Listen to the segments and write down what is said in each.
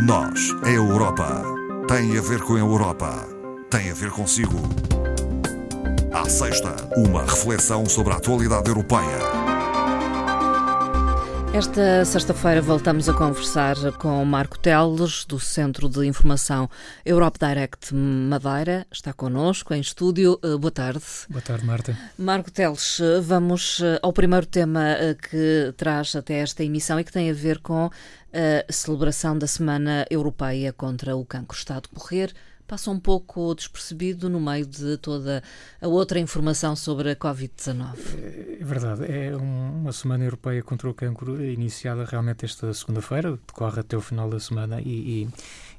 Nós, a Europa, tem a ver com a Europa, tem a ver consigo. À sexta, uma reflexão sobre a atualidade europeia. Esta sexta-feira voltamos a conversar com Marco Teles, do Centro de Informação Europe Direct Madeira. Está connosco em estúdio. Eh, boa tarde. Boa tarde, Marta. Marco Teles, eh, vamos eh, ao primeiro tema que traz até esta emissão e que tem a ver com a celebração da Semana Europeia contra o Cancro. Está a decorrer passa um pouco despercebido no meio de toda a outra informação sobre a Covid-19. É verdade, é uma semana europeia contra o cancro iniciada realmente esta segunda-feira, decorre até o final da semana e, e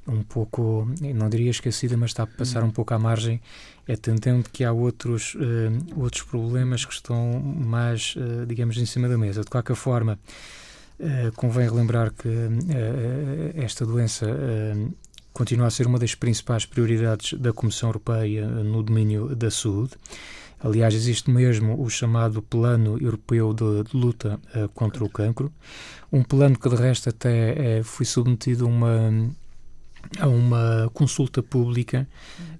um pouco, não diria esquecida, mas está a passar um pouco à margem, é tentando que há outros, uh, outros problemas que estão mais, uh, digamos, em cima da mesa. De qualquer forma, uh, convém relembrar que esta doença continua a ser uma das principais prioridades da Comissão Europeia no domínio da saúde. Aliás, existe mesmo o chamado Plano Europeu de, de Luta uh, contra o Cancro, um plano que de resto até uh, foi submetido a uma, a uma consulta pública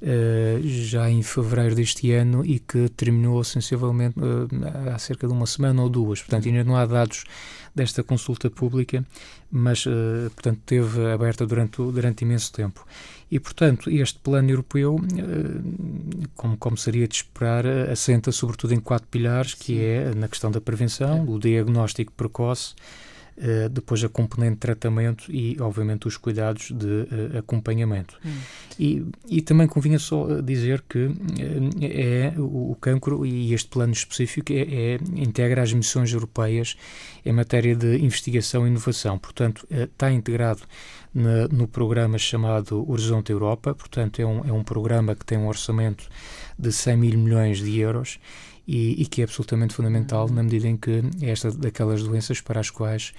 uh, já em fevereiro deste ano e que terminou sensivelmente há cerca de uma semana ou duas. Portanto, ainda não há dados desta consulta pública, mas, uh, portanto, teve aberta durante, durante imenso tempo. E, portanto, este plano europeu, uh, como, como seria de esperar, assenta sobretudo em quatro pilares, que é na questão da prevenção, o diagnóstico precoce, Uh, depois a componente de tratamento e, obviamente, os cuidados de uh, acompanhamento. Hum. E, e também convinha só dizer que uh, é o, o cancro e este plano específico é, é, integra as missões europeias em matéria de investigação e inovação. Portanto, está integrado na, no programa chamado Horizonte Europa. Portanto, é um, é um programa que tem um orçamento de 100 mil milhões de euros e, e, que é absolutamente fundamental na medida em que é esta daquelas doenças para as quais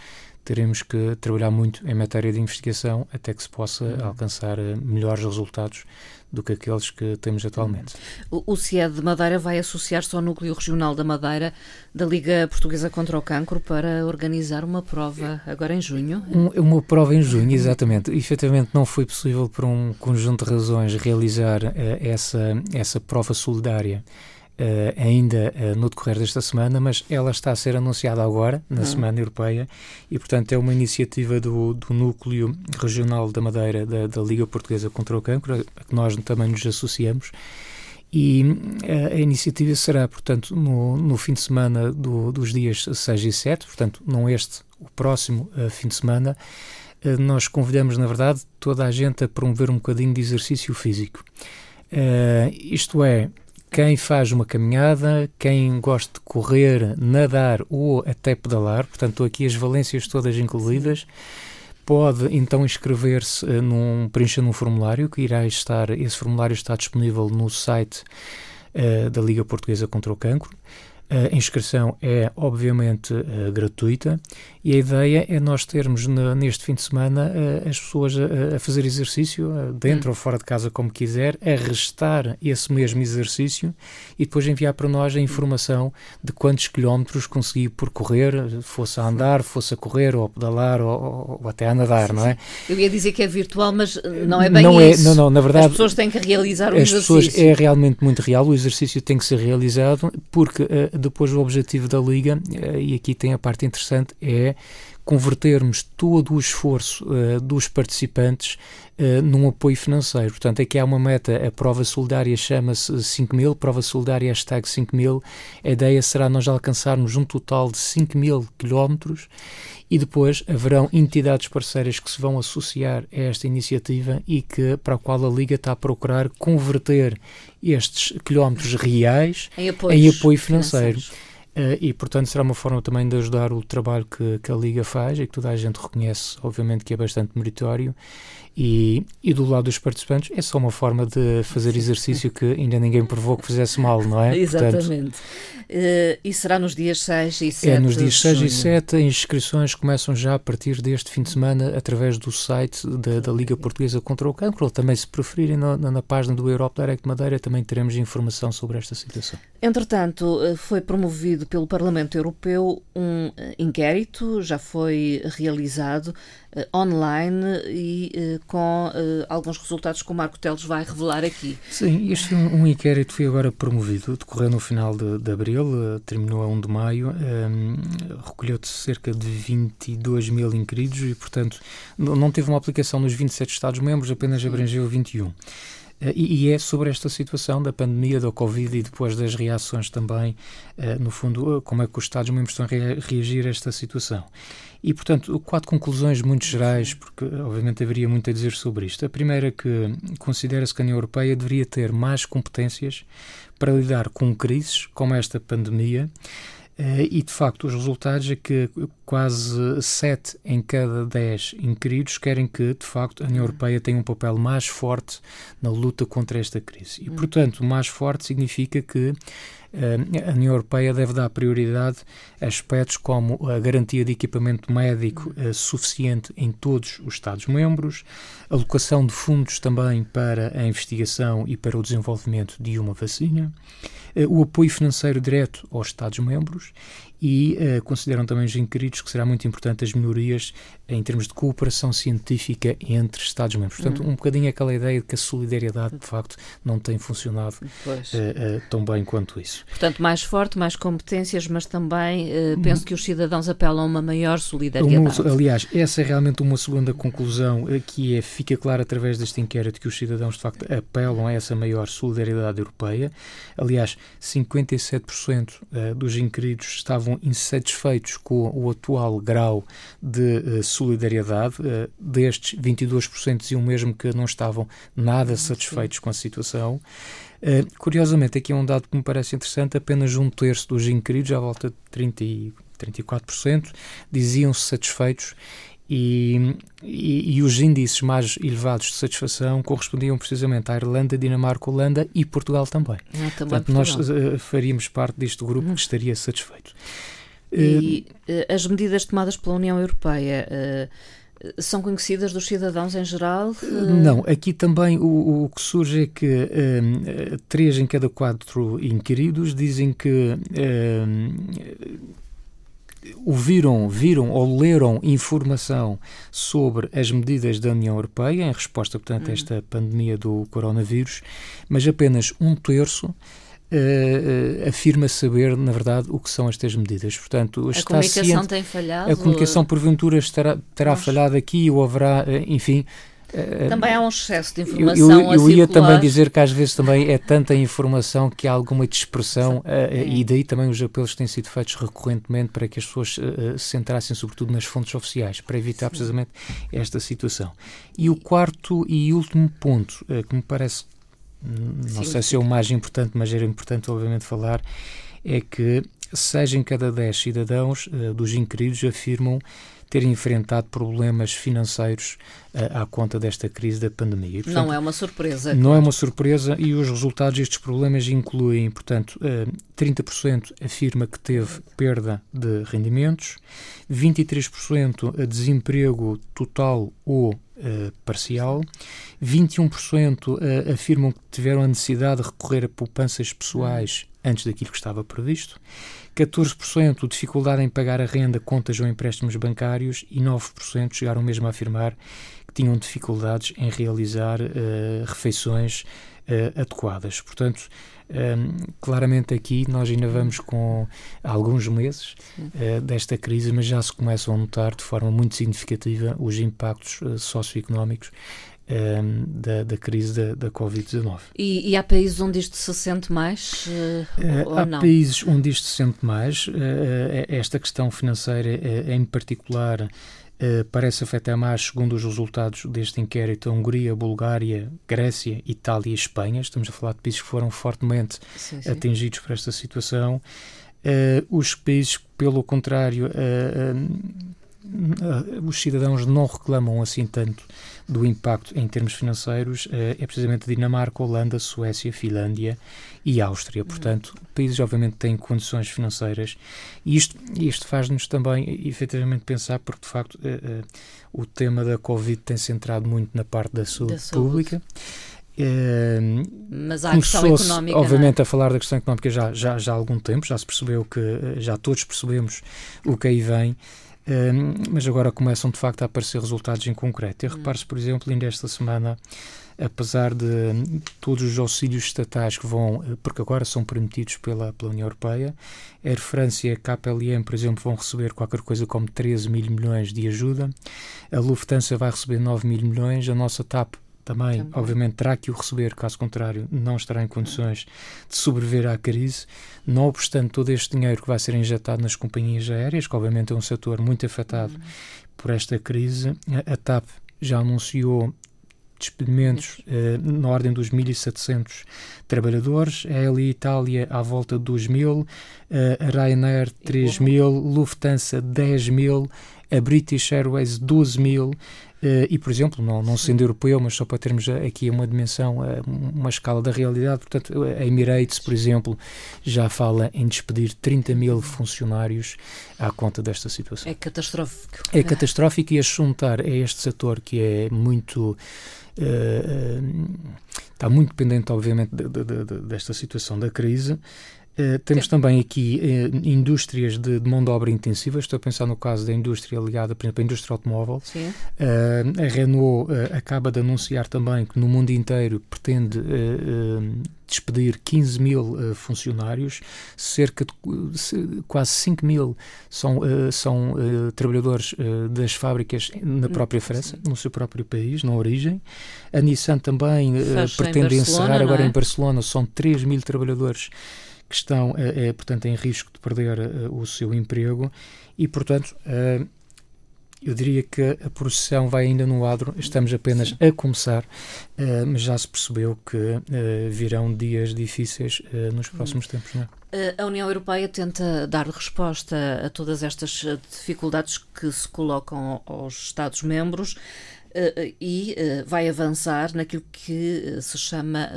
teremos que trabalhar muito em matéria de investigação até que se possa uhum. alcançar eh, melhores resultados do que aqueles que temos atualmente. O, o CIED de Madeira vai associar-se ao Núcleo Regional da Madeira da Liga Portuguesa contra o Cancro para organizar uma prova agora em junho? Um, uma prova em junho, exatamente. Efetivamente não foi possível por um conjunto de razões realizar uh, essa, essa prova solidária Uh, ainda uh, no decorrer desta semana, mas ela está a ser anunciada agora, na uhum. Semana Europeia, e portanto é uma iniciativa do, do Núcleo Regional da Madeira da, da, Liga Portuguesa contra o Cancro, a que nós também nos associamos. E uh, a iniciativa será, portanto, no, no fim de semana do, dos dias 6 e 7, portanto, não este, o próximo fim de semana, nós convidamos, na verdade, toda a gente a promover um bocadinho de exercício físico. isto é, quem faz uma caminhada, quem gosta de correr, nadar ou até pedalar, portanto, aqui as valências todas incluídas, pode então inscrever-se uh, num, preenchendo um formulário que irá estar, esse formulário está disponível no site uh, da Liga Portuguesa contra o Cancro. A inscrição é, obviamente, uh, gratuita e a ideia é nós termos neste fim de semana uh, as pessoas a, fazer exercício, uh, dentro hum. ou fora de casa, como quiser, a restar esse mesmo exercício e depois enviar para nós a informação de quantos quilómetros consegui percorrer, fosse a andar, fosse a correr, ou a pedalar, ou, ou até a nadar, não é? Eu ia dizer que é virtual, mas não é bem não isso. É, não, não, na verdade... As pessoas têm que realizar o as exercício. Pessoas, é realmente muito real, o exercício tem que ser realizado, porque depois o objetivo da Liga, eh, e aqui tem a parte interessante, é convertermos todo o esforço uh, dos participantes uh, num apoio financeiro. Portanto, aqui há uma meta, a prova solidária chama-se 5 mil, prova solidária hashtag 5 mil. A ideia será nós alcançarmos um total de 5 mil quilómetros e depois haverão entidades parceiras que se vão associar a esta iniciativa e que para a qual a Liga está a procurar converter estes quilómetros reais em, apoio financeiro. E, portanto, será uma forma também de ajudar o trabalho que, que, a Liga faz e que toda a gente reconhece, obviamente, que é bastante meritório. E, e do lado dos participantes é só uma forma de fazer exercício que ainda ninguém provou que fizesse mal, não é? Exatamente. Uh, e será nos dias 6 e 7? É, nos dias 6 e 7. As inscrições começam já a partir deste fim de semana através do site da, da Liga Portuguesa contra o Cancro. Também, se preferirem, na, na página do Europe Direct Madeira, também teremos informação sobre esta situação. Entretanto, eh, foi promovido pelo Parlamento Europeu um eh, inquérito, já foi realizado online e com alguns resultados que o Marco Teles vai revelar aqui. Sim, este um, um inquérito foi agora promovido, decorreu no final de, de abril, terminou a 1 de maio, um, recolheu-se cerca de 22 mil inquiridos e, portanto, não teve uma aplicação nos 27 Estados-membros, apenas abrangeu 21. Eh, e, é sobre esta situação da pandemia da Covid e depois das reações também, eh, no fundo, eh, como é que os Estados-membros estão a reagir a esta situação. E, portanto, quatro conclusões muito gerais, porque obviamente haveria muito a dizer sobre isto. A primeira é que considera-se que a União Europeia deveria ter mais competências para lidar com crises como esta pandemia e de facto, os resultados é que quase 7 em cada 10 inquiridos querem que, de facto, a União Europeia tenha um papel mais forte na luta contra esta crise. E, hum. portanto, mais forte significa que eh, a União Europeia deve dar prioridade a aspectos como a garantia de equipamento médico uh, suficiente em todos os Estados-membros, alocação de fundos também para a investigação e para o desenvolvimento de uma vacina, uh, o apoio financeiro direto aos Estados-membros e consideram também os inquiridos que será muito importante as melhorias em termos de cooperação científica entre Estados-membros. Portanto, uhum. um bocadinho aquela ideia de que a solidariedade, de facto, não tem funcionado uh, uh, tão bem quanto isso. Portanto, mais forte, mais competências, mas também uhum. penso que os cidadãos apelam a uma maior solidariedade. Uma, aliás, essa é realmente uma segunda conclusão que é, fica clara através deste inquérito que os cidadãos, de facto, apelam a essa maior solidariedade europeia. Aliás, 57% dos inquiridos estavam insatisfeitos com o atual grau de uh, solidariedade. Uh, destes, 22% diziam mesmo que não estavam nada satisfeitos com a situação. Uh, curiosamente, aqui é um dado que me parece interessante: apenas um terço dos inquiridos, à volta de 30 e 34%, diziam-se satisfeitos e, e, e, os índices mais elevados de satisfação correspondiam precisamente à Irlanda, Dinamarca, Holanda e Portugal também. Ah, também Portanto, nós uh, faríamos parte deste grupo uhum. que estaria satisfeito. E uh, as medidas tomadas pela União Europeia uh, são conhecidas dos cidadãos em geral? Não, aqui também o, o que surge é que três em cada quatro inquiridos dizem que ouviram, viram ou leram informação sobre as medidas da União Europeia em resposta, portanto, a esta pandemia do coronavírus, mas apenas um terço Uh, afirma saber, na verdade, o que são estas medidas. Portanto, a comunicação ciente, tem falhado? A comunicação, porventura, estará, terá falhado aqui ou haverá, uh, enfim, eh, também há um excesso de informação. Eu, eu, eu ia também dizer que às vezes também é tanta informação que há alguma dispersão e daí também os apelos têm sido feitos recorrentemente para que as pessoas uh, se centrassem sobretudo nas fontes oficiais, para evitar Sim. precisamente esta situação. E o quarto e último ponto, uh, que me parece, não Sim, sei se é o mais importante, mas era importante obviamente falar, é que seis em cada dez cidadãos dos inquiridos afirmam ter enfrentado problemas financeiros uh, à conta desta crise da pandemia. E, portanto, não é uma surpresa. Não é uma surpresa e os resultados destes problemas incluem, portanto, uh, 30% afirma que teve perda de rendimentos, 23% a desemprego total ou Uh, parcial, 21% uh, afirmam que tiveram a necessidade de recorrer a poupanças pessoais antes daquilo que estava previsto, 14% dificuldade em pagar a renda, contas ou empréstimos bancários. e 9% chegaram mesmo a afirmar que tinham dificuldades em realizar uh, refeições uh, adequadas. Portanto, um, ehm, claramente aqui nós ainda vamos com alguns meses uh, desta crise, mas já se começam a notar de forma muito significativa os impactos socioeconómicos um, ehm, da, da, crise da, da Covid-19. E, e, há países onde isto se sente mais? Uh, há não? países onde isto se sente mais. Uh, esta questão financeira, em particular, parece afetar mais, segundo os resultados deste inquérito, a Hungria, a Bulgária, Grécia, Itália e Espanha. Estamos a falar de países que foram fortemente sim, sim. atingidos por esta situação. os países, pelo contrário, os cidadãos não reclamam assim tanto do impacto em termos financeiros eh, é precisamente Dinamarca, Holanda, Suécia, Finlândia e Áustria. Portanto, países obviamente têm condições financeiras e isto, isto faz-nos também efetivamente pensar porque de facto eh, eh, o tema da Covid tem centrado muito na parte da saúde, da saúde. pública. Uh, Mas há a questão económica. Obviamente, é? a falar da questão económica já, já, já há algum tempo, já se percebeu que já todos percebemos o que aí vem. Mas agora começam de facto a aparecer resultados em concreto. E hum. repare-se, por exemplo, ainda esta semana, apesar de todos os auxílios estatais que vão, eh, porque agora são permitidos pela, pela União Europeia, Air France e a KPLM, por exemplo, vão receber qualquer coisa como 13 mil milhões de ajuda, a Lufthansa vai receber 9 mil milhões, a nossa TAP também, também, obviamente, terá que o receber, caso contrário, não estará em condições de sobreviver à crise. Não obstante todo este dinheiro que vai ser injetado nas companhias aéreas, que obviamente é um setor muito afetado uhum. por esta crise, a, TAP já anunciou despedimentos eh, na ordem dos 1.700 trabalhadores, a Eli Itália à volta dos 1.000, eh, a Ryanair 3.000, Lufthansa 10.000, a British Airways 12.000, Uh, e, por exemplo, não, não sendo europeu, mas só para termos aqui uma dimensão, uh, uma escala da realidade, portanto, a Emirates, por exemplo, já fala em despedir 30 mil funcionários à conta desta situação. É catastrófico. É catastrófico e a juntar a este setor que é muito. Uh, está muito dependente, obviamente, de, de, de, desta situação da crise. Uh, temos Sim. também aqui uh, indústrias de, de, mão de obra intensiva. Estou a pensar no caso da indústria ligada, por exemplo, à indústria automóvel. Uh, a Renault acaba de anunciar também que no mundo inteiro pretende despedir 15 mil funcionários, cerca de quase 5 mil são, são trabalhadores das fábricas na hum, própria França, Sim. no seu próprio país, na origem. A Nissan também pretende encerrar agora é? em Barcelona, são 3 mil trabalhadores que estão, é, é, portanto, em risco de perder uh, o seu emprego e, portanto, uh, eu diria que a processão vai ainda no adro, estamos apenas a começar, uh, mas já se percebeu que virão dias difíceis nos próximos hum. tempos. Não é? A União Europeia tenta dar resposta a todas estas dificuldades que se colocam aos Estados-membros. Uh, e uh, vai avançar naquilo que se chama,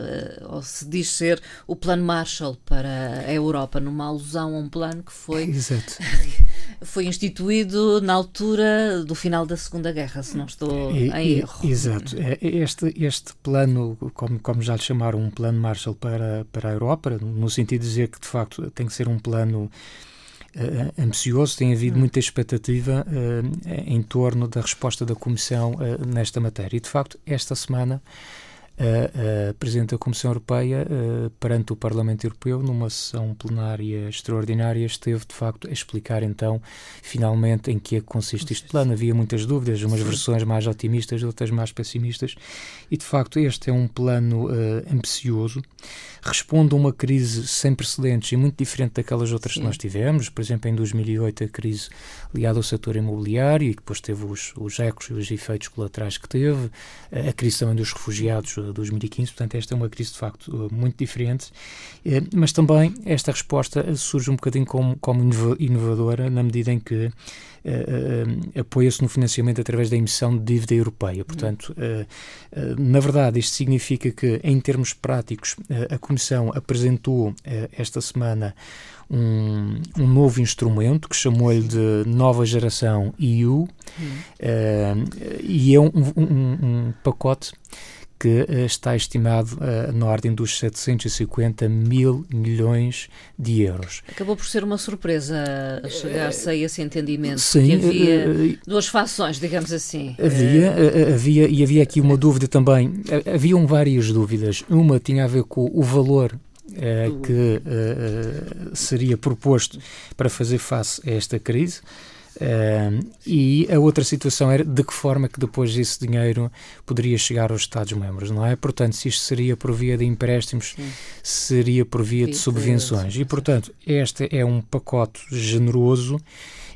ou se diz ser, o Plano Marshall para a Europa, numa alusão a um plano que foi, foi instituído na altura do final da Segunda Guerra, se não estou e, em erro. Exato. É, é este, este plano, como, como já lhe chamaram, um Plano Marshall para, para a Europa, no sentido de dizer que, de facto, tem que ser um plano uh, ambicioso, tem havido hum. muita expectativa uh, em torno da resposta da Comissão uh, nesta matéria. E, de facto, esta semana a, a Presidente da Comissão Europeia, uh, perante o Parlamento Europeu, numa sessão plenária extraordinária, esteve de facto a explicar então, finalmente, em que é que consiste este plano. Havia muitas dúvidas, umas Sim. versões mais otimistas, outras mais pessimistas, e de facto este é um plano uh, ambicioso, responde a uma crise sem precedentes e muito diferente daquelas outras Sim. que nós tivemos, por exemplo, em 2008, a crise ligada ao setor imobiliário, e que depois teve os, os ecos e os efeitos colaterais que teve, a crise também dos refugiados 2015, portanto esta é uma crise de facto muito diferente, eh, mas também esta resposta surge um bocadinho como, como inovadora na medida em que Uh, uh, apoia-se no financiamento através da emissão de dívida europeia. Portanto, uh, na verdade, isto significa que, em termos práticos, a Comissão apresentou esta semana um, um, novo instrumento que chamou-lhe de Nova Geração EU e é um, um, um pacote que uh, está estimado uh, na ordem dos 750 mil milhões de euros. Acabou por ser uma surpresa chegar-se a esse entendimento. Sim. Que havia uh, duas fações, digamos assim. Havia, havia, e havia aqui uma dúvida também. Haviam várias dúvidas. Uma tinha a ver com o valor que seria proposto para fazer face a esta crise. Uh, e a outra situação era de que forma que depois esse dinheiro poderia chegar aos Estados-membros, não é? Portanto, se isto seria por via de empréstimos, Sim. seria por via de subvenções. E, portanto, este é um pacote generoso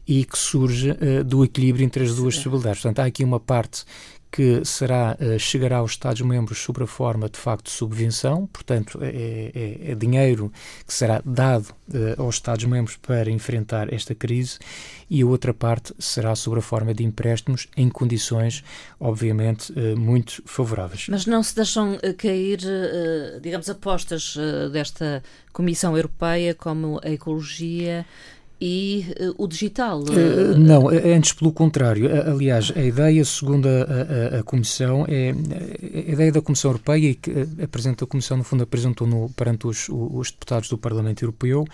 e que surge uh, do equilíbrio entre as duas possibilidades. Portanto, há aqui uma parte que será, uh, chegará aos Estados-membros sob a forma de facto de subvenção, portanto, é, é, é dinheiro que será dado uh, aos Estados-membros para enfrentar esta crise, e a outra parte será sob a forma de empréstimos em condições, obviamente, uh, muito favoráveis. Mas não se deixam cair, digamos, apostas desta Comissão Europeia como a ecologia e uh, o digital? Uh, não, antes pelo contrário. Aliás, a ideia, segundo a, a, a, Comissão, é a ideia da Comissão Europeia e que apresenta a Comissão, no fundo, apresentou no, perante os, os deputados do Parlamento Europeu,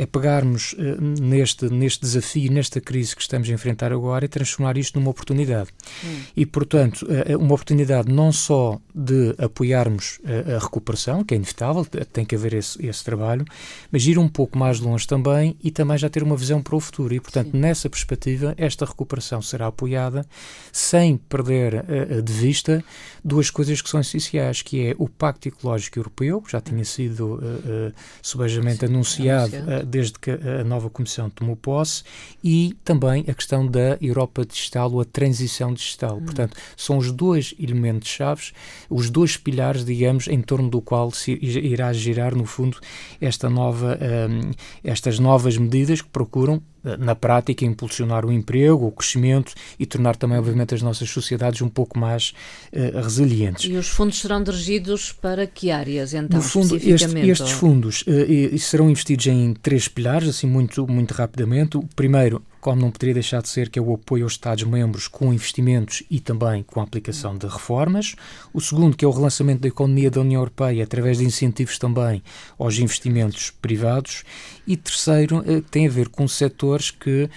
é pegarmos uh, neste, neste desafio, nesta crise que estamos a enfrentar agora e transformar isto numa oportunidade. Hum. E, portanto, uh, uma oportunidade não só de apoiarmos a, a recuperação, que é inevitável, tem que haver esse, esse, trabalho, mas ir um pouco mais longe também e também já ter uma visão para o futuro. E, portanto, Sim. nessa perspectiva, esta recuperação será apoiada sem perder de vista duas coisas que são essenciais, que é o Pacto Ecológico Europeu, que já tinha sido uh, uh, subejamente anunciado, anunciado. Uh, desde que a nova Comissão tomou posse, e também a questão da Europa digital ou a transição digital. Hum. Portanto, são os dois elementos chaves, os dois pilares, digamos, em torno do qual se irá girar, no fundo, esta nova, um, estas novas medidas que procuram na prática, impulsionar o emprego, o crescimento e tornar também, obviamente, as nossas sociedades um pouco mais uh, resilientes. E os fundos serão dirigidos para que áreas, então, fundo, este, estes fundos uh, serão investidos em três pilares, assim, muito, muito rapidamente. O primeiro como não poderia deixar de ser, que é o apoio aos Estados-membros com investimentos e também com a aplicação de reformas. O segundo, que é o relançamento da economia da União Europeia através de incentivos também aos investimentos privados. E terceiro, eh, tem a ver com setores que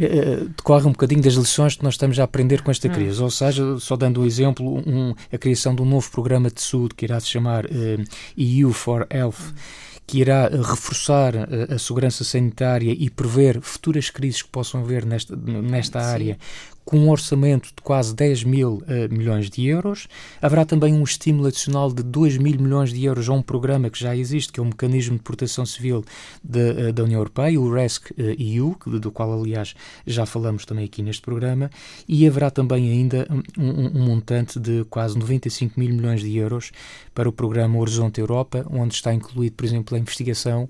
eh, decorre um bocadinho das lições que nós estamos a aprender com esta hum. crise. Ou seja, só dando um exemplo, um, a criação de um novo programa de saúde que irá se chamar eh, EU for Health. Hum que irá eh, reforçar a, eh, a segurança sanitária e prever futuras crises que possam haver nesta, nesta área, com um orçamento de quase 10 mil uh, milhões de euros. Haverá também um estímulo adicional de 2 mil milhões de euros a um programa que já existe, que é o Mecanismo de Proteção Civil de, uh, da União Europeia, o RESC-EU, uh, do qual, aliás, já falamos também aqui neste programa, e haverá também ainda um, um, um montante de quase 95 mil milhões de euros para o programa Horizonte Europa, onde está incluído, por exemplo, a investigação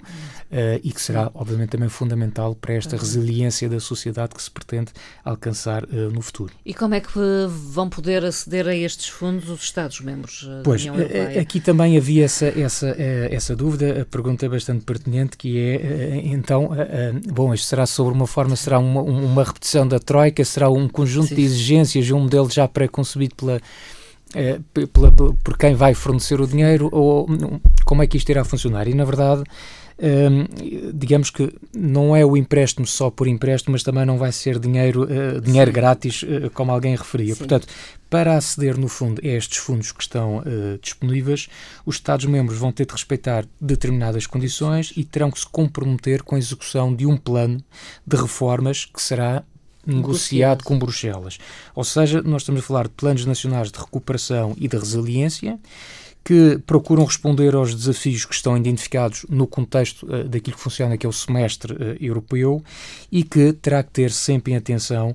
e que será, obviamente, também fundamental para esta resiliência da sociedade que se pretende alcançar no futuro. E como é que vão poder aceder a estes fundos os Estados-membros eh, da pois, União Europeia? Eh, aqui também havia essa, essa, eh, essa dúvida, a pergunta é bastante pertinente, que é, então, bom, isto será sobre uma forma, será uma, uma repetição da Troika, será um conjunto Sim. de exigências, um modelo já pré-concebido pela, pela, por quem vai fornecer o dinheiro, ou como é que isto irá funcionar? E, na verdade, digamos que não é o empréstimo só por empréstimo, mas também não vai ser dinheiro, uh, dinheiro grátis, uh, como alguém referia. Sim. Portanto, para aceder, no fundo, a estes fundos que estão uh, disponíveis, os Estados-membros vão ter de respeitar determinadas condições e terão que se comprometer com a execução de um plano de reformas que será negociado com Bruxelas. Ou seja, nós estamos a falar de planos nacionais de recuperação e de resiliência que procuram responder aos desafios que estão identificados no contexto uh, daquilo que funciona, que é o semestre uh, europeu, e que terá que ter sempre em atenção uh,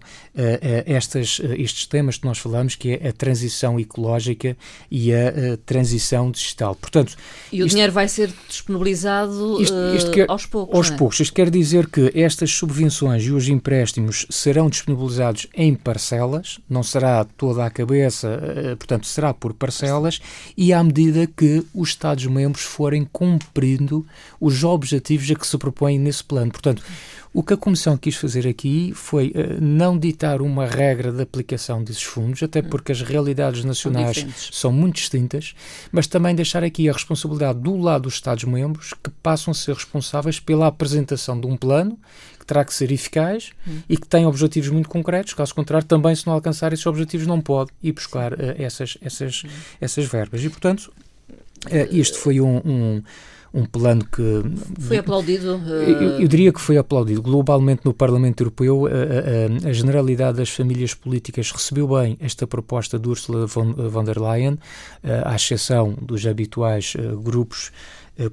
estas, estes temas que nós falamos, que é a transição ecológica e a transição digital. Portanto, e o isto, dinheiro vai ser disponibilizado isto, isto quer, aos poucos. Aos é? poucos. Isto quer dizer que estas subvenções e os empréstimos serão disponibilizados em parcelas, não será toda a cabeça, portanto, será por parcelas, e à medida medida que os Estados-membros forem cumprindo os objetivos a que se propõem nesse plano. Portanto, o que a Comissão quis fazer aqui foi uh, não ditar uma regra de aplicação desses fundos, até hum. porque as realidades nacionais são, são, muito distintas, mas também deixar aqui a responsabilidade do lado dos Estados-membros, que passam a ser responsáveis pela apresentação de um plano terá que ser eficaz hum. e que tem objetivos muito concretos, caso contrário, também se não alcançar esses objetivos não pode ir buscar uh, essas, essas, hum. essas verbas. E, portanto, uh, este foi um, um um plano que. Foi aplaudido? Uh... Eu, eu, diria que foi aplaudido. Globalmente no Parlamento Europeu, a, a, a, generalidade das famílias políticas recebeu bem esta proposta de Ursula von, von der Leyen, à exceção dos habituais grupos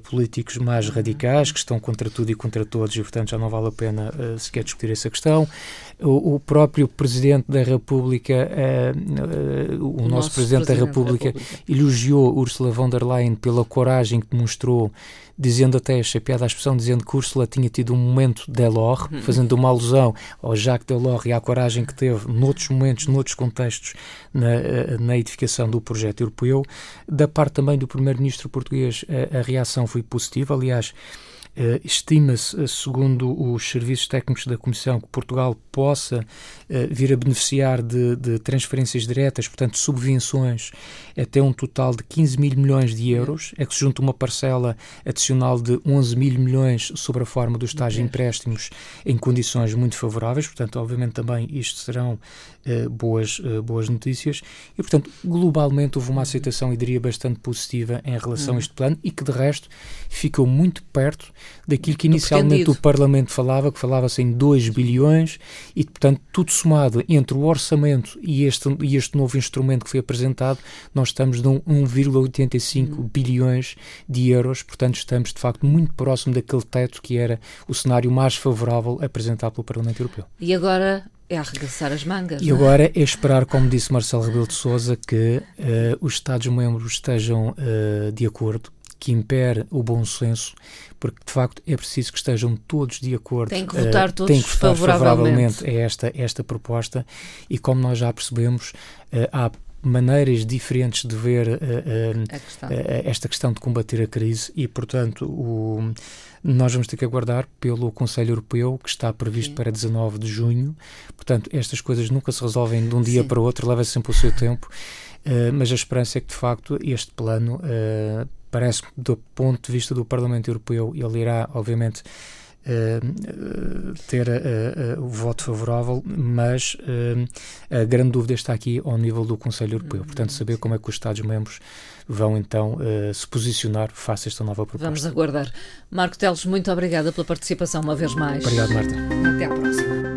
políticos mais radicais que estão contra tudo e contra todos e portanto já não vale a pena uh, sequer discutir essa questão o, o próprio Presidente da República, uh, uh, o, o, nosso, nosso Presidente, Presidente, da República, da República, elogiou Ursula von der Leyen pela coragem que demonstrou, dizendo até, achei piada a expressão, dizendo que Ursula tinha tido um momento Delors, uhum. fazendo uma alusão ao Jacques Delors e à coragem que teve noutros momentos, noutros contextos, na, eh, na edificação do projeto europeu. Da parte também do Primeiro-Ministro português, a, a reação foi positiva, aliás, Uh, Estima-se, segundo os serviços técnicos da Comissão, que Portugal possa uh, vir a beneficiar de, de, transferências diretas, portanto, subvenções, até um total de 15 mil milhões de euros, é que se junta uma parcela adicional de 11 mil milhões sobre a forma dos tais empréstimos em condições muito favoráveis, portanto, obviamente também isto serão uh, boas, boas notícias, e, portanto, globalmente houve uma aceitação, e diria, bastante positiva em relação a este plano e que, de resto, ficou muito perto daquilo que inicialmente o Parlamento falava, que falava-se em 2 bilhões, e portanto, tudo somado entre o orçamento e este, e este novo instrumento que foi apresentado, nós estamos de 1,85 uhum. bilhões de euros, portanto, estamos de facto muito próximo daquele teto que era o cenário mais favorável apresentado pelo Parlamento Europeu. E agora é arregaçar as mangas. E é? agora é esperar, como disse Marcelo Rebelo de Sousa, que uh, os Estados-membros estejam uh, de acordo que impere o bom senso, porque de facto é preciso que estejam todos de acordo. Tem que votar uh, todos tem que votar favoravelmente. favoravelmente a esta, esta proposta e como nós já percebemos, uh, há maneiras diferentes de ver uh, uh, questão. Esta questão de combater a crise e, portanto, o, nós vamos ter que aguardar pelo Conselho Europeu, que está previsto Sim. para 19 de junho. Portanto, estas coisas nunca se resolvem de um dia Sim. para o outro, leva sempre o seu tempo. mas a esperança é que, de facto, este plano parece do ponto de vista do Parlamento Europeu, ele irá, obviamente, Uh, ter uh, o voto favorável, mas a grande dúvida está aqui ao nível do Conselho Europeu. Portanto, saber como é que os Estados-membros vão então se posicionar face a esta nova proposta. Vamos aguardar. Marco Teles, muito obrigada pela participação uma vez mais. Obrigado, Marta. Até à próxima.